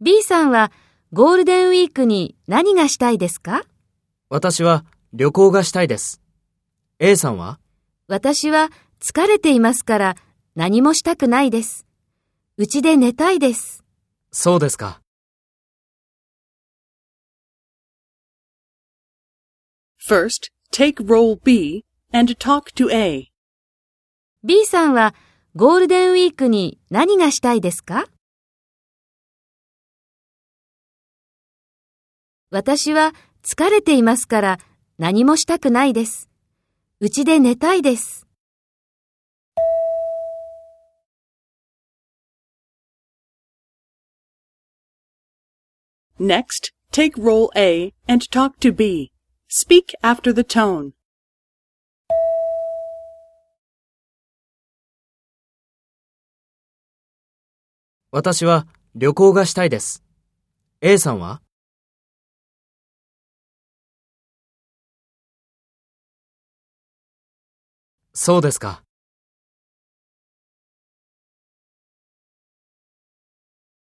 B さんはゴールデンウィークに何がしたいですか？私は旅行がしたいです。A さんは？私は疲れていますから何もしたくないです。うちで寝たいです。そうですか。First, take role B and talk to A. B さんはゴールデンウィークに何がしたいですか？私は疲れていますから何もしたくないです。うちで寝たいです。Next, take role A and talk to B. Speak after the tone. 私は旅行がしたいです。A さんは？そうですか。